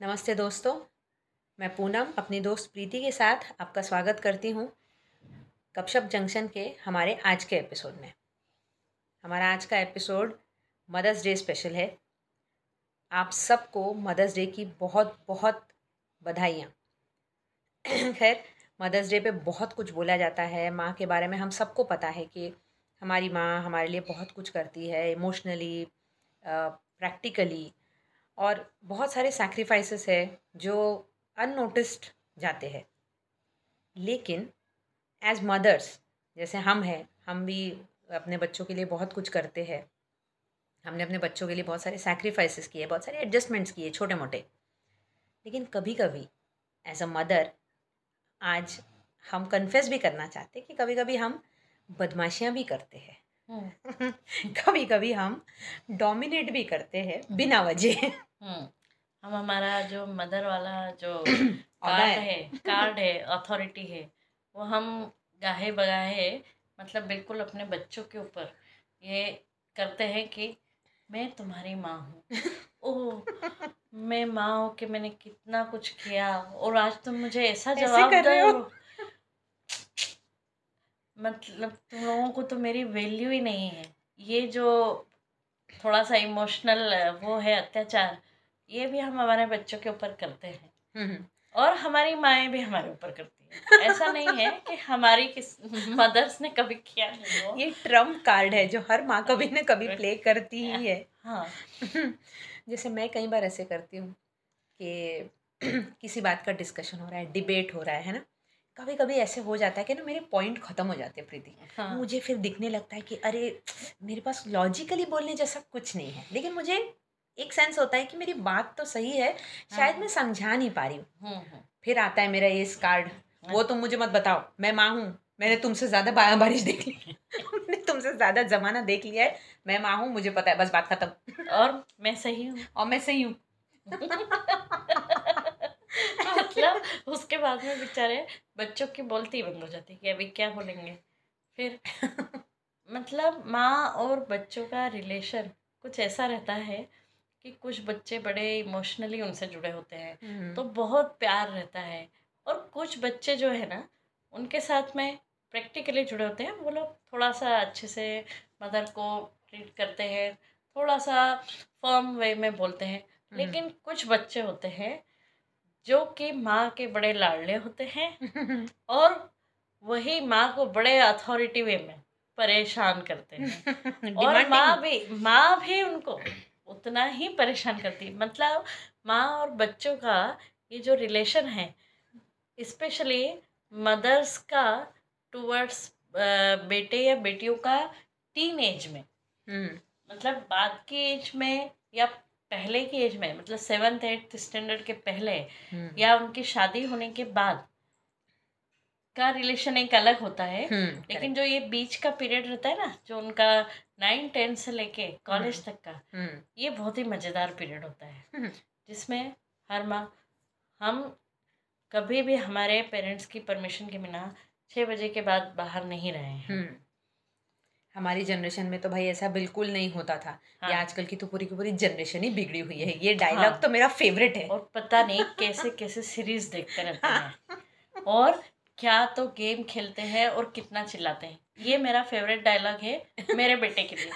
नमस्ते दोस्तों, मैं पूनम अपनी दोस्त प्रीति के साथ आपका स्वागत करती हूँ कपशप जंक्शन के हमारे आज के एपिसोड में। हमारा आज का एपिसोड मदर्स डे स्पेशल है। आप सबको मदर्स डे की बहुत बहुत बधाइयाँ। खैर, मदर्स डे पे बहुत कुछ बोला जाता है। माँ के बारे में हम सबको पता है कि हमारी माँ हमारे लिए बहुत कुछ करती है, इमोशनली प्रैक्टिकली। और बहुत सारे सैक्रिफाइसेस है जो अननोटिस्ड जाते हैं। लेकिन एज मदर्स जैसे हम हैं हम भी अपने बच्चों के लिए बहुत कुछ करते हैं। हमने अपने बच्चों के लिए बहुत सारे सैक्रिफाइसेस किए बहुत सारे एडजस्टमेंट्स किए छोटे मोटे लेकिन कभी कभी एज अ मदर आज हम कन्फेस भी करना चाहते कि कभी कभी हम बदमाशियाँ भी करते हैं। कभी कभी हम डोमिनेट भी करते हैं बिना वजह। हम्म हम हमारा जो मदर वाला जो कार्ड है। कार्ड है अथॉरिटी है वो हम गाहे बगाहे मतलब बिल्कुल अपने बच्चों के ऊपर ये करते हैं कि मैं तुम्हारी माँ हूँ ओह मैं माँ हूँ कि मैंने कितना कुछ किया और आज तुम मुझे ऐसा जवाब दो हो? मतलब तुम लोगों को तो मेरी वैल्यू ही नहीं है ये जो थोड़ा सा इमोशनल वो है अत्याचार ये भी हम हमारे बच्चों के ऊपर करते हैं। हम्म, और हमारी माएँ भी हमारे ऊपर करती हैं। ऐसा नहीं है कि हमारी किस मदर्स ने कभी किया नहीं हो। ये ट्रंप कार्ड है जो हर माँ कभी ना कभी प्ले करती ही है। हाँ। जैसे मैं कई बार ऐसे करती हूँ कि किसी बात का डिस्कशन हो रहा है डिबेट हो रहा है ना? कभी कभी ऐसे हो जाता है कि ना मेरे पॉइंट ख़त्म हो जाते हैं प्रीति। हाँ। मुझे फिर दिखने लगता है कि अरे मेरे पास लॉजिकली बोलने जैसा कुछ नहीं है। लेकिन मुझे एक सेंस होता है कि मेरी बात तो सही है शायद हाँ। मैं समझा नहीं पा रही हूँ। हम्म, हम्म, फिर आता है मेरा ये कार्ड वो तुम मुझे मत बताओ मैं माँ हूँ मैंने तुमसे ज़्यादा बारिश देख ली। मैंने तुमसे ज़्यादा जमाना देख लिया है मैं माँ हूँ मुझे पता है बस बात खत्म। और मैं सही हूँ। और मैं सही हूँ। मतलब उसके बाद में बेचारे बच्चों की बोलती बंद हो जाती कि अभी क्या बोलेंगे? फिर मतलब माँ और बच्चों का रिलेशन कुछ ऐसा रहता है कि कुछ बच्चे बड़े इमोशनली उनसे जुड़े होते हैं तो बहुत प्यार रहता है। और कुछ बच्चे जो है ना उनके साथ में प्रैक्टिकली जुड़े होते हैं। वो लोग थोड़ा सा अच्छे से मदर को ट्रीट करते हैं थोड़ा सा फर्म वे में बोलते हैं। लेकिन कुछ बच्चे होते हैं जो कि माँ के बड़े लाडले होते हैं और वही माँ को बड़े अथॉरिटी वे में परेशान करते हैं। और माँ भी माँ भी उनको उतना ही परेशान करती है। मतलब माँ और बच्चों का ये जो रिलेशन है स्पेशली मदर्स का टूवर्ड्स बेटे या बेटियों का टीन एज में मतलब बाद की एज में या पहले की एज में मतलब सेवन्थ एट्थ स्टैंडर्ड के पहले या उनकी शादी होने के बाद का रिलेशन एक अलग होता है। लेकिन जो ये बीच का पीरियड रहता है ना जो उनका नाइन टेंथ से लेके कॉलेज तक का ये बहुत ही मज़ेदार पीरियड होता है। जिसमें हर माँ हम कभी भी हमारे पेरेंट्स की परमिशन के बिना छः बजे के बाद बाहर नहीं रहे हैं। हमारी जनरेशन में तो भाई ऐसा बिल्कुल नहीं होता था। हाँ। ये हाँ। आजकल की तो पूरी की पूरी जनरेशन ही बिगड़ी हुई है। ये डायलॉग हाँ। तो मेरा फेवरेट है। और पता नहीं कैसे कैसे सीरीज़ देखते रहते हैं। और क्या तो गेम खेलते हैं और कितना चिल्लाते हैं। ये मेरा फेवरेट डायलॉग है मेरे बेटे के लिए।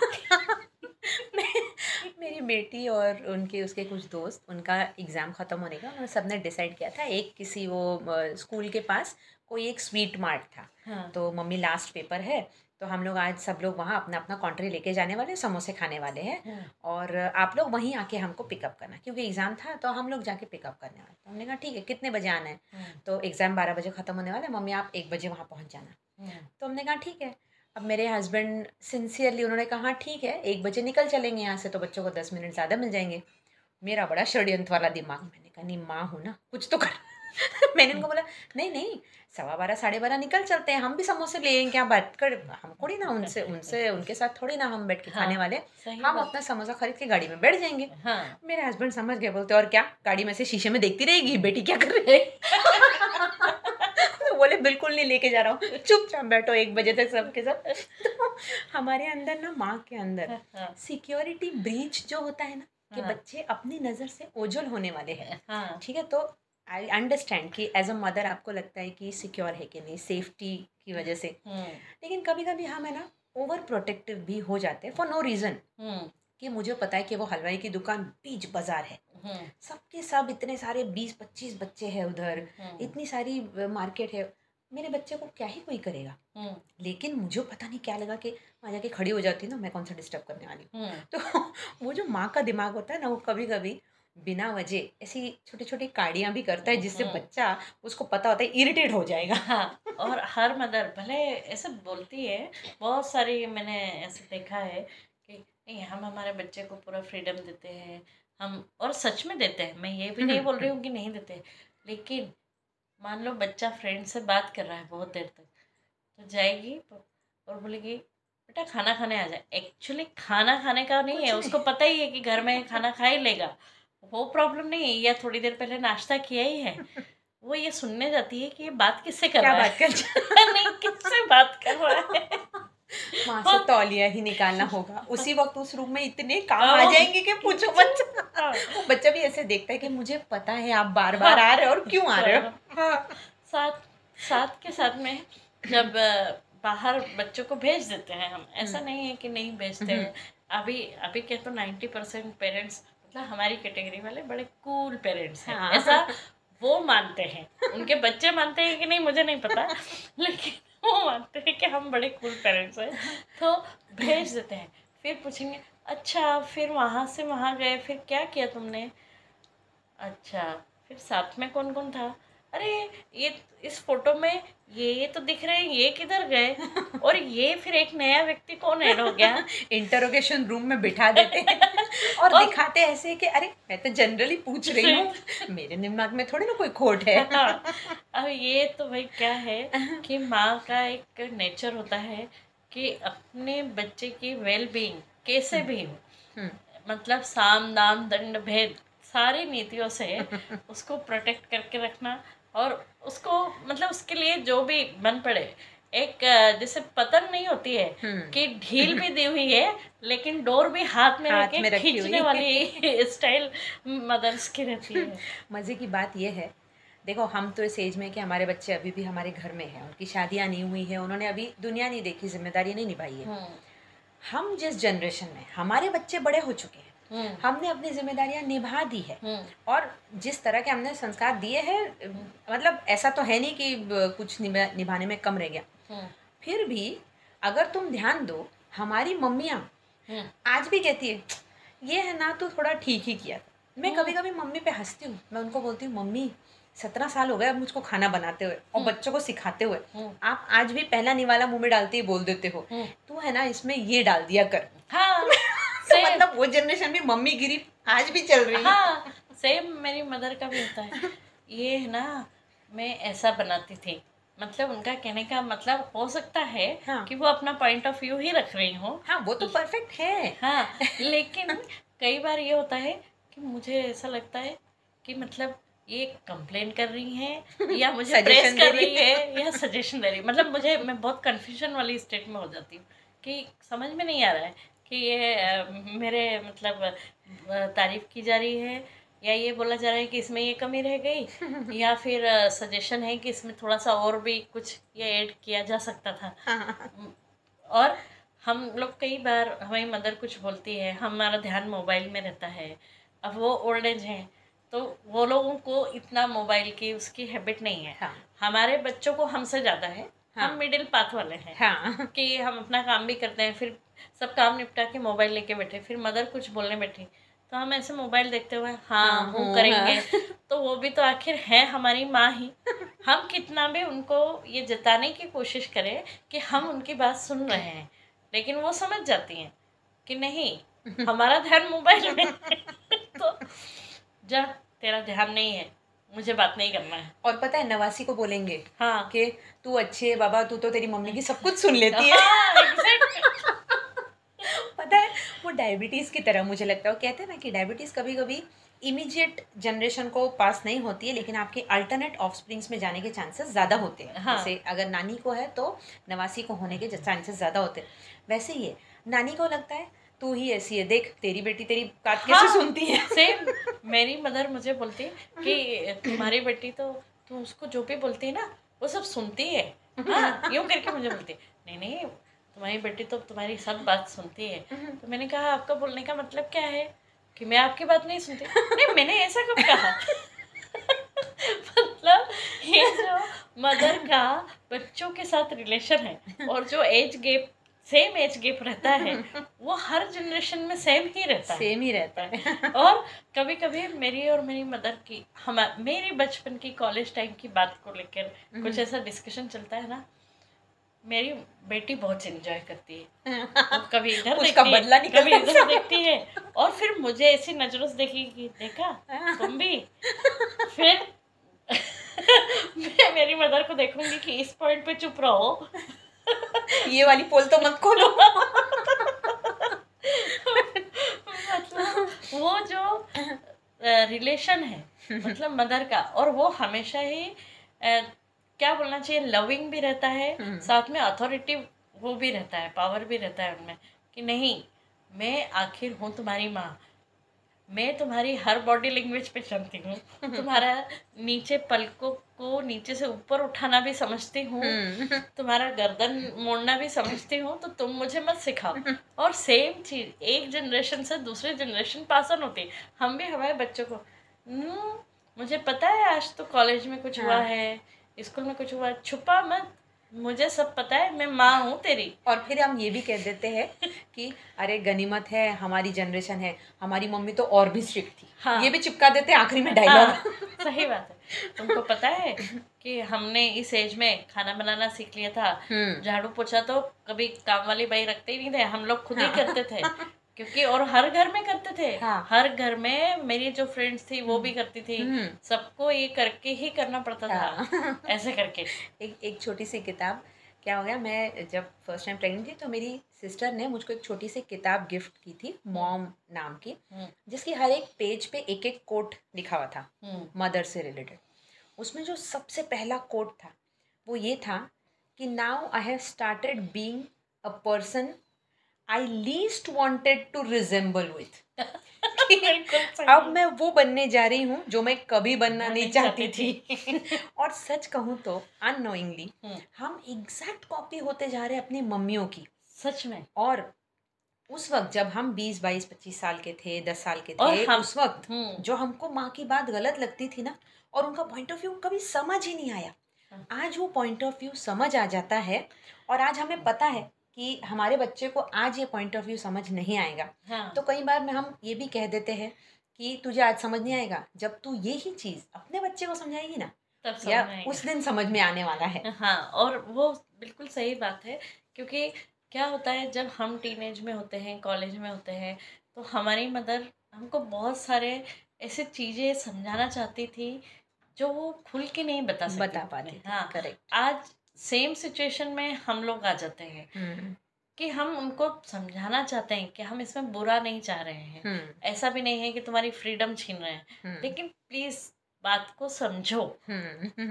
मेरी बेटी और उनके उसके कुछ दोस्त उनका एग्ज़ाम ख़त्म होने का उन्होंने सबने डिसाइड किया था एक किसी वो स्कूल के पास कोई एक स्वीट मार्ट था। हाँ। तो मम्मी लास्ट पेपर है तो हम लोग आज सब लोग वहाँ अपना अपना कॉन्ट्री लेके जाने वाले हैं, समोसे खाने वाले हैं। हाँ, और आप लोग वहीं आके हमको पिकअप करना क्योंकि एग्ज़ाम था तो हम लोग जाके पिकअप करने वाले। तो हमने कहा ठीक है कितने बजे आना है? हाँ, तो एग्ज़ाम बारह बजे ख़त्म होने वाला है मम्मी आप एक बजे वहाँ पहुँच जाना। हाँ, तो हमने कहा ठीक है। अब मेरे हस्बैंड सिंसियरली उन्होंने कहा "हाँ, ठीक है एक बजे निकल चलेंगे यहाँ से तो बच्चों को दस मिनट ज़्यादा मिल जाएँगे। मेरा बड़ा षड्यंत्र वाला दिमाग मैंने कहा नहीं माँ हूँ ना कुछ तो कर। मैंने उनको बोला नहीं नहीं सवा बारह साढ़े बारह निकल चलते हैं हम भी समोसे ले आएँगे क्या बात कर हम थोड़ी ना उनसे उनसे उनके साथ थोड़ी ना हम बैठ के खाने हाँ, वाले हम अपना समोसा खरीद के गाड़ी में बैठ जाएँगे। हाँ। मेरे हस्बैंड समझ गए बोलते और क्या गाड़ी में से शीशे में देखती रहेगी बेटी क्या कर रही है? बोले बिल्कुल नहीं लेके जा रहा हूँ चुपचाप बैठो एक बजे तक सबके साथ। तो हमारे अंदर ना माँ के अंदर हाँ, सिक्योरिटी ब्रीच जो होता है ना कि हाँ। बच्चे अपनी नज़र से ओझल होने वाले हैं। हाँ। ठीक है तो आई अंडरस्टैंड कि एज अ मदर आपको लगता है कि सिक्योर है कि नहीं सेफ्टी की वजह से। हम्म, लेकिन कभी कभी हम है ना ओवर प्रोटेक्टिव भी हो जाते हैं फॉर नो रीज़न कि मुझे पता है कि वो हलवाई की दुकान बीच बाज़ार है। हम्म, सबके सब इतने सारे बीस पच्चीस बच्चे हैं उधर हम्म, इतनी सारी मार्केट है। मेरे बच्चे को क्या ही कोई करेगा? लेकिन मुझे पता नहीं क्या लगा कि वहाँ जाके खड़ी हो जाती ना मैं कौन सा डिस्टर्ब करने वाली हूँ? तो वो जो माँ का दिमाग होता है ना वो कभी कभी बिना वजह ऐसी छोटी छोटी काड़ियाँ भी करता है जिससे। बच्चा उसको पता होता है इरिटेट हो जाएगा। हाँ और हर मदर भले ऐसे बोलती है बहुत सारी मैंने ऐसे देखा है कि नहीं हम हमारे बच्चे को पूरा फ्रीडम देते हैं हम और सच में देते हैं मैं ये भी नहीं बोल रही हूँ कि नहीं देते लेकिन मान लो बच्चा फ्रेंड से बात कर रहा है बहुत देर तक तो जाएगी और बोलेगी बेटा खाना खाने आ जाए एक्चुअली खाना खाने का नहीं है उसको पता ही है कि घर में खाना खा ही लेगा। वो प्रॉब्लम नहीं है या थोड़ी देर पहले नाश्ता किया ही है। वो ये सुनने जाती है कि ये बात किससे कर क्या रहा बात कर है? नहीं किससे बात कर रहा है? माँ से तौलिया ही निकालना होगा। उसी वक्त उस रूम में इतने काम आ हाँ। जाएँगे कि पूछो मत हाँ, वो बच्चा भी ऐसे देखता है कि मुझे पता है आप बार बार आ रहे हो और क्यों आ रहे हो। हाँ। साथ साथ के साथ में जब बाहर बच्चों को भेज देते हैं हम ऐसा हम्म। नहीं है कि नहीं भेजते हैं। अभी अभी के तो नाइन्टी परसेंट पेरेंट्स मतलब हमारी कैटेगरी वाले बड़े कूल पेरेंट्स हैं। हाँ। ऐसा वो मानते हैं। उनके बच्चे मानते हैं कि नहीं मुझे नहीं पता। लेकिन वो मानते हैं कि हम बड़े कूल पेरेंट्स हैं। तो भेज देते हैं। फिर पूछेंगे अच्छा फिर वहाँ से वहाँ गए फिर क्या किया तुमने? अच्छा फिर साथ में कौन कौन था? अरे ये इस फ़ोटो में ये ये तो दिख रहे हैं ये किधर गए? और ये फिर एक नया व्यक्ति कौन ऐड हो गया? इंटरोगेशन रूम में बिठा देते हैं। और और- दिखाते ऐसे कि अरे मैं तो जनरली पूछ रही हूँ मेरे दिमाग में थोड़ी ना कोई खोट है। हाँ, अब ये तो भाई क्या है कि माँ का एक नेचर होता है कि अपने बच्चे की वेल बींग कैसे भी हो हम्म, मतलब साम दाम दंड भेद सारी नीतियों से उसको प्रोटेक्ट करके रखना और उसको मतलब उसके लिए जो भी बन पड़े एक जैसे पतन नहीं होती है हम्म, कि ढील भी दी हुई है लेकिन डोर भी हाथ में हाथ में रखी खींचने। वाली स्टाइल मदर्स की रहती है। मज़े की बात यह है। देखो हम तो इस एज में कि हमारे बच्चे अभी भी हमारे घर में हैं उनकी शादियाँ नहीं हुई है उन्होंने अभी दुनिया नहीं देखी ज़िम्मेदारी नहीं निभाई है। हम्म, हम जिस जनरेशन में हमारे बच्चे बड़े हो चुके हैं हमने अपनी जिम्मेदारियाँ निभा दी है। हम्म, और जिस तरह के हमने संस्कार दिए हैं मतलब ऐसा तो है नहीं कि कुछ निभा- निभाने में कम रह गया। हम्म, फिर भी अगर तुम ध्यान दो हमारी मम्मियाँ हम्म, आज भी कहती है ये है ना तो थोड़ा ठीक ही किया था। मैं हम्म। कभी कभी मम्मी पे हंसती हूँ। मैं उनको बोलती हूँ मम्मी सत्रह साल हो गए अब मुझको खाना बनाते हुए और हम्म। बच्चों को सिखाते हुए। हम्म, आप आज भी पहला निवाला मुँह में डालते ही बोल देते हो। हम्म। तू है ना इसमें ये डाल दिया कर। हाँ। तो मतलब वो जनरेशन भी मम्मी गिरी आज भी चल रही है। हाँ सेम मेरी मदर का भी होता है। ये है ना मैं ऐसा बनाती थी। मतलब उनका कहने का मतलब हो सकता है हाँ। कि वो अपना पॉइंट ऑफ़ व्यू ही रख रही हो। हाँ वो तो परफेक्ट है। हाँ लेकिन कई बार ये होता है कि मुझे ऐसा लगता है कि मतलब ये कंप्लेन कर रही है या मुझे प्रेस कर रही रही है या सजेशन दे रही है। मतलब मुझे मैं बहुत कन्फ्यूज़न वाली स्टेट में हो जाती हूँ कि समझ में नहीं आ रहा है। कि ये मेरे मतलब तारीफ़ की जा रही है या ये बोला जा रहा है कि इसमें ये कमी रह गई या फिर सजेशन है कि इसमें थोड़ा सा और भी कुछ ये ऐड किया जा सकता था। हाँ, और हम लोग कई बार हमारी मदर कुछ बोलती है हमारा ध्यान मोबाइल में रहता है अब वो ओल्ड एज हैं तो वो लोगों को इतना मोबाइल की उसकी हैबिट नहीं है। हाँ। हमारे बच्चों को हमसे ज़्यादा है हाँ। हम मिडिल पाथ वाले हैं हाँ। कि हम अपना काम भी करते हैं फिर सब काम निपटा के मोबाइल लेके बैठे फिर मदर कुछ बोलने बैठी तो हम ऐसे मोबाइल देखते हुए हाँ हाँ, वो हूँ, करेंगे। तो वो भी तो आखिर है हमारी माँ ही। हम कितना भी उनको ये जताने की कोशिश करें कि हम उनकी बात सुन रहे हैं लेकिन वो समझ जाती हैं कि नहीं हमारा ध्यान मोबाइल में तो जा तेरा ध्यान नहीं है मुझे बात नहीं करना है। और पता है नवासी को बोलेंगे हाँ। कि तू अच्छी है बाबा तू तो तेरी मम्मी की सब कुछ सुन लेती है। हाँ, पता है वो डायबिटीज़ की तरह मुझे लगता है। वो कहते हैं ना कि डायबिटीज़ कभी कभी इमीडिएट जनरेशन को पास नहीं होती है लेकिन आपके अल्टरनेट ऑफस्प्रिंग्स में जाने के चांसेस ज़्यादा होते हैं। हाँ। जैसे अगर नानी को है तो नवासी को होने के चांसेस ज़्यादा होते हैं। वैसे ही है नानी को लगता है तू ही ऐसी है देख तेरी बेटी तेरी बात कैसे हाँ। सुनती है? सेम मेरी मदर मुझे बोलती कि तुम्हारी बेटी तो तू उसको जो भी बोलती है ना वो सब सुनती है। हाँ यूँ करके मुझे बोलती है। नहीं नहीं तुम्हारी बेटी तो तुम्हारी सब बात सुनती है। तो मैंने कहा आपका बोलने का मतलब क्या है? कि मैं आपकी बात नहीं सुनती। नहीं मैंने ऐसा कब कहा? मतलब ये जो मदर का बच्चों के साथ रिलेशन है और जो age gap same age gap रहता है वो हर जनरेशन में सेम ही रहता है। सेम ही रहता है। और कभी कभी मेरी और मेरी मदर की हम मेरी बचपन की कॉलेज टाइम की बात को लेकर कुछ ऐसा डिस्कशन चलता है ना मेरी बेटी बहुत एंजॉय करती है। वो कभी इधर उसका बदला निकलना कभी इधर देखती है। और फिर मुझे ऐसी नज़रों से देखेगी कि देखा तुम भी। फिर मैं मेरी मदर को देखूँगी कि इस पॉइंट पे चुप रहो। ये वाली पोल तो मत खोलो। मतलब वो जो रिलेशन है मतलब मदर का और वो हमेशा ही क्या बोलना चाहिए? लविंग भी रहता है हम्म। साथ में अथॉरिटी वो भी रहता है पावर भी रहता है उनमें कि नहीं मैं आखिर हूँ तुम्हारी माँ। मैं तुम्हारी हर बॉडी लैंग्वेज पे चलती हूँ। तुम्हारा नीचे पलकों को नीचे से ऊपर उठाना भी समझती हूँ। हम्म। तुम्हारा गर्दन मोड़ना भी समझती हूँ तो तुम मुझे मत सिखाओ। और सेम चीज़ एक जनरेशन से दूसरे जनरेशन पास ऑन होती। हम भी हमारे बच्चों को "हम्म, मुझे पता है आज तो कॉलेज में कुछ हुआ हाँ। स्कूल में कुछ हुआ छुपा मत। मुझे सब पता है मैं माँ हूँ तेरी। और फिर हम ये भी कह देते हैं कि अरे गनीमत है हमारी जनरेशन है हमारी मम्मी तो और भी स्ट्रिक्ट थी। हाँ। ये भी चिपका देते हैं आखिरी में डायलॉग हाँ, सही बात है। तुमको पता है कि हमने इस एज में खाना बनाना सीख लिया था। हम्म। झाड़ू पोछा तो कभी काम वाली बाई रखते ही नहीं थे हम लोग खुद ही हाँ। करते थे। क्योंकि और हर घर में करते थे हाँ। हर घर में मेरी जो फ्रेंड्स थी वो भी करती थी हम्म। सबको ये करके ही करना पड़ता हाँ। था। ऐसे करके एक एक छोटी सी किताब क्या हो गया मैं जब फ़र्स्ट टाइम प्रेग्नेंट थी तो मेरी सिस्टर ने मुझको एक छोटी सी किताब गिफ्ट की थी मॉम नाम की हम्म, जिसकी हर एक पेज पे एक एक कोट लिखा हुआ था हम्म, मदर से रिलेटेड उसमें जो सबसे पहला कोट था वो ये था कि now I have started being a person I least wanted to resemble with अब मैं वो बनने जा रही हूँ जो मैं कभी बनना नहीं चाहती थी। और सच कहूँ तो अननोइंगली हम्म, हम एग्जैक्ट कॉपी होते जा रहे हैं अपनी मम्मियों की। सच में। और उस वक्त जब हम 20 22 25 साल के थे 10 साल के थे हम- उस वक्त हम्म, जो हमको माँ की बात गलत लगती थी ना और उनका पॉइंट ऑफ़ व्यू कभी समझ ही नहीं आया। हाँ। आज वो पॉइंट ऑफ़ व्यू समझ आ जाता है और आज हमें पता है कि हमारे बच्चे को आज ये पॉइंट ऑफ़ व्यू समझ नहीं आएगा। हाँ। तो कई बार में हम ये भी कह देते हैं कि तुझे आज समझ नहीं आएगा। जब तू ये ही चीज़ अपने बच्चे को समझाएगी ना तब समझ या उस दिन समझ में आने वाला है। हाँ और वो बिल्कुल सही बात है क्योंकि क्या होता है जब हम टीनेज में होते हैं कॉलेज में होते हैं तो हमारी मदर हमको बहुत सारे ऐसे चीज़ें समझाना चाहती थी जो वो खुल के नहीं बता सकती बता पाते हाँ करेक्ट आज सेम सिचुएशन में हम लोग आ जाते हैं। कि हम उनको समझाना चाहते हैं कि हम इसमें बुरा नहीं चाह रहे हैं। ऐसा भी नहीं है कि तुम्हारी फ्रीडम छीन रहे हैं। लेकिन प्लीज़ बात को समझो।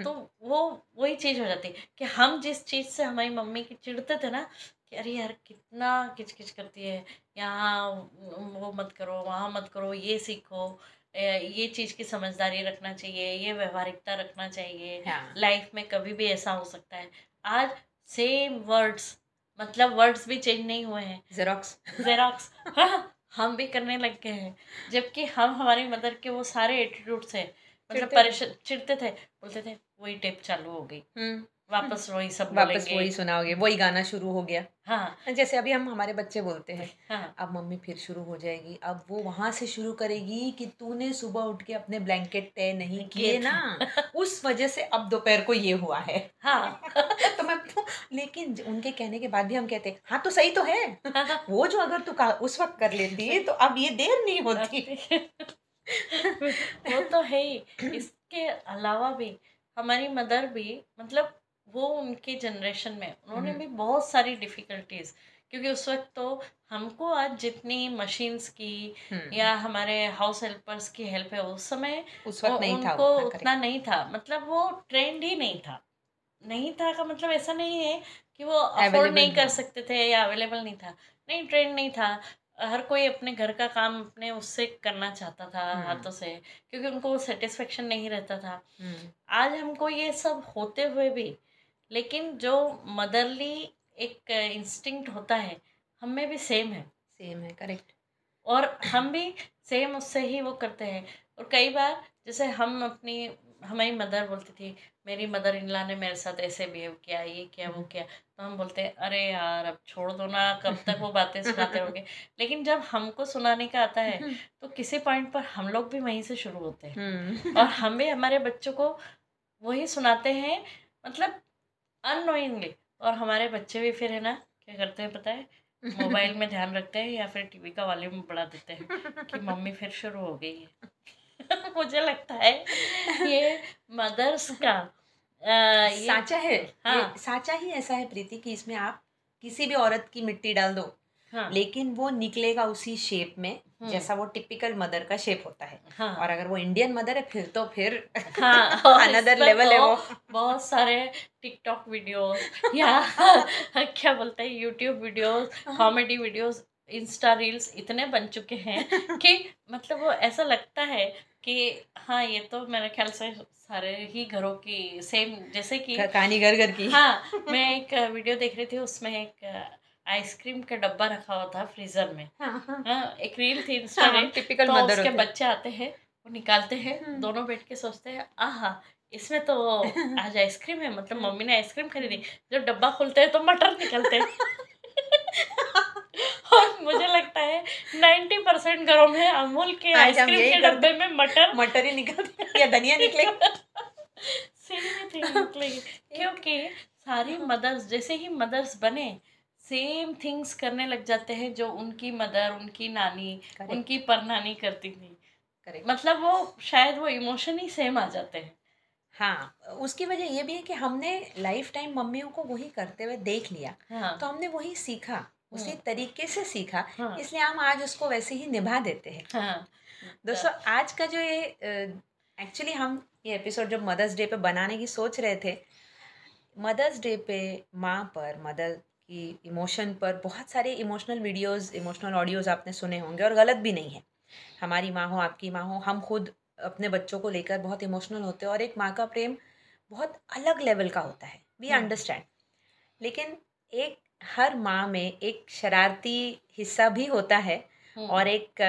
तो वो वही चीज़ हो जाती है कि हम जिस चीज़ से हमारी मम्मी की चिढ़ते थे ना कि अरे यार कितना किचकिच करती है यहाँ वो मत करो वहाँ मत करो ये सीखो। ये चीज़ की समझदारी रखना चाहिए ये व्यवहारिकता रखना चाहिए। लाइफ में कभी भी ऐसा हो सकता है। आज सेम वर्ड्स मतलब वर्ड्स भी चेंज नहीं हुए हैं। जेरोक्स जेरोक्स हाँ, हम भी करने लग गए हैं। जबकि हम हमारी मदर के वो सारे एटीट्यूड से मतलब। परेशान चिढ़ते थे। बोलते थे वही टेप चालू हो गई। वापस वही सब वापस वही सुनाओगे वही गाना शुरू हो गया। हाँ। जैसे अभी हम हमारे बच्चे बोलते हैं हाँ। अब मम्मी फिर शुरू हो जाएगी अब वो वहाँ से शुरू करेगी कि तूने सुबह उठ के अपने ब्लैंकेट तय नहीं किए ना उस वजह से अब दोपहर को ये हुआ है। हाँ। तो मैं लेकिन उनके कहने के बाद भी हम कहते हैं हाँ तो सही तो है। वो जो अगर तू उस वक्त कर लेती तो अब ये देर नहीं होती। वो तो है ही। इसके अलावा भी हमारी मदर भी मतलब वो उनके जनरेशन में उन्होंने हम्म। भी बहुत सारी डिफिकल्टीज क्योंकि उस वक्त तो हमको आज जितनी मशीन्स की हम्म, या हमारे हाउस हेल्पर्स की हेल्प है उस समय उस वक्त नहीं था उनको उतना, उतना नहीं था। मतलब वो ट्रेंड ही नहीं था। नहीं था का मतलब ऐसा नहीं है कि वो अफोर्ड नहीं कर सकते थे या अवेलेबल नहीं था। नहीं ट्रेंड नहीं था। हर कोई अपने घर का काम अपने उससे करना चाहता था हम्म। हाथों से क्योंकि उनको वो सेटिस्फेक्शन नहीं रहता था। आज हमको ये सब होते हुए भी लेकिन जो मदरली एक इंस्टिंक्ट होता है हम में भी सेम है। सेम है करेक्ट और हम भी सेम उससे ही वो करते हैं। और कई बार जैसे हम अपनी हमारी मदर बोलती थी मेरी मदर इनला ने मेरे साथ ऐसे बिहेव किया ये किया वो किया। तो हम बोलते हैं अरे यार अब छोड़ दो ना कब तक वो बातें सुनाते होंगे? लेकिन जब हमको सुनाने का आता है तो किसी पॉइंट पर हम लोग भी वहीं से शुरू होते हैं। हम्म, और हम भी हमारे बच्चों को वही सुनाते हैं मतलब अननोइंगली और हमारे बच्चे भी फिर है ना क्या करते हैं पता है? मोबाइल में ध्यान रखते हैं या फिर टीवी का वॉल्यूम बढ़ा देते हैं कि मम्मी फिर शुरू हो गई है। मुझे लगता है ये मदर्स का आ, ये साचा है हाँ। साचा ही ऐसा है प्रीति कि इसमें आप किसी भी औरत की मिट्टी डाल दो। हाँ। लेकिन वो निकलेगा उसी शेप में हम्म। जैसा वो टिपिकल मदर का शेप होता है। हाँ। और अगर वो इंडियन मदर है फिर तो फिर हाँ अनदर लेवल है वो। बहुत सारे टिकटॉक वीडियोस या क्या बोलते हैं YouTube videos comedy videos Insta reels इतने बन चुके हैं कि मतलब वो ऐसा लगता है कि हाँ ये तो मेरे ख्याल से सारे ही घरों की सेम जैसे कि कहानी घर घर की। हाँ मैं एक वीडियो देख रही थी उसमें एक आइसक्रीम का डब्बा रखा हुआ था फ्रीजर में। हाँ एक रील थी इंस्टा टिपिकल तो मदर उसके बच्चे आते हैं वो निकालते हैं हम्म। दोनों बैठ के सोचते हैं आहा इसमें तो आज आइसक्रीम है। मतलब मम्मी ने आइसक्रीम खरीदी। जब डब्बा खोलते हैं तो मटर निकलते हैं। और मुझे लगता है नाइन्टी परसेंट घरों में अमूल के आइसक्रीम के डब्बे में मटर मटर ही निकलते या धनिया निकलेगा सेम थिंग निकलेगी। क्योंकि सारी मदर्स जैसे ही मदर्स बने सेम थिंग्स करने लग जाते हैं जो उनकी मदर उनकी नानी Correct. उनकी परनानी करती थी। करेक्ट मतलब वो शायद वो इमोशन ही सेम आ जाते हैं। हाँ उसकी वजह ये भी है कि हमने लाइफ टाइम मम्मियों को वही करते हुए देख लिया। हाँ। तो हमने वही सीखा उसी हम्म। तरीके से सीखा हाँ। इसलिए हम आज उसको वैसे ही निभा देते हैं। हाँ। दोस्तों आज का जो ये एक्चुअली हम ये एपिसोड जब मदर्स डे पे बनाने की सोच रहे थे मदर्स डे पे माँ पर मदर की इमोशन पर बहुत सारे इमोशनल वीडियोस इमोशनल ऑडियोज आपने सुने होंगे और गलत भी नहीं है। हमारी माँ हो आपकी माँ हो हम खुद अपने बच्चों को लेकर बहुत इमोशनल होते हैं और एक माँ का प्रेम बहुत अलग लेवल का होता है। We hmm. अंडरस्टैंड लेकिन एक हर माँ में एक शरारती हिस्सा भी होता है हम्म, और एक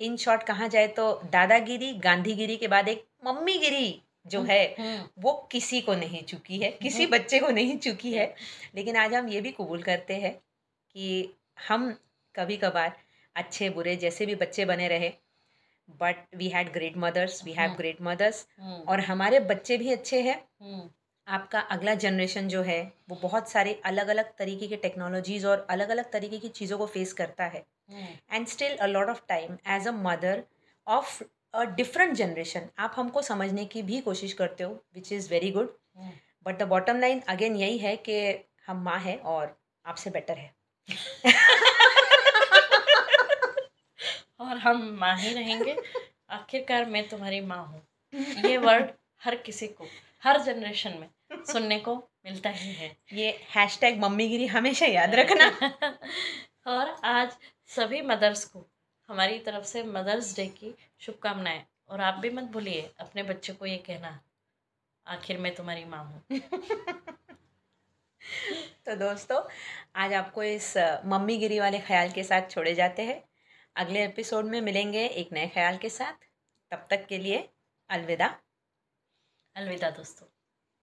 इन शॉर्ट कहा जाए तो दादागिरी गांधीगिरी के बाद एक मम्मीगिरी जो है हम्म, वो किसी को नहीं चुकी है किसी हम्म। बच्चे को नहीं चुकी है। लेकिन आज हम ये भी कबूल करते हैं कि हम कभी कभार अच्छे बुरे जैसे भी बच्चे बने रहे but we had great mothers we have hmm. Great mothers hmm, और हमारे बच्चे भी अच्छे हैं। हम्म, आपका अगला जनरेशन जो है वो बहुत सारे अलग अलग तरीके के टेक्नोलॉजीज़ और अलग अलग तरीके की चीज़ों को फेस करता है। हम्म, and still a lot of time as a mother of different generation आप हमको समझने की भी कोशिश करते हो which is very good. But the bottom line again यही है कि हम माँ हैं और आपसे बेटर है। और हम माँ ही रहेंगे। आखिरकार मैं तुम्हारी माँ हूँ। ये वर्ड हर किसी को हर जनरेशन में सुनने को मिलता ही है। ये हैश टैग मम्मीगिरी हमेशा याद रखना। और आज सभी मदर्स को हमारी तरफ़ से मदर्स डे की शुभकामनाएँ। और आप भी मत भूलिए अपने बच्चे को ये कहना आखिर मैं तुम्हारी माँ हूँ। तो दोस्तों आज आपको इस मम्मी गिरी वाले ख्याल के साथ छोड़े जाते हैं। अगले एपिसोड में मिलेंगे एक नए ख्याल के साथ। तब तक के लिए अलविदा। अलविदा दोस्तों।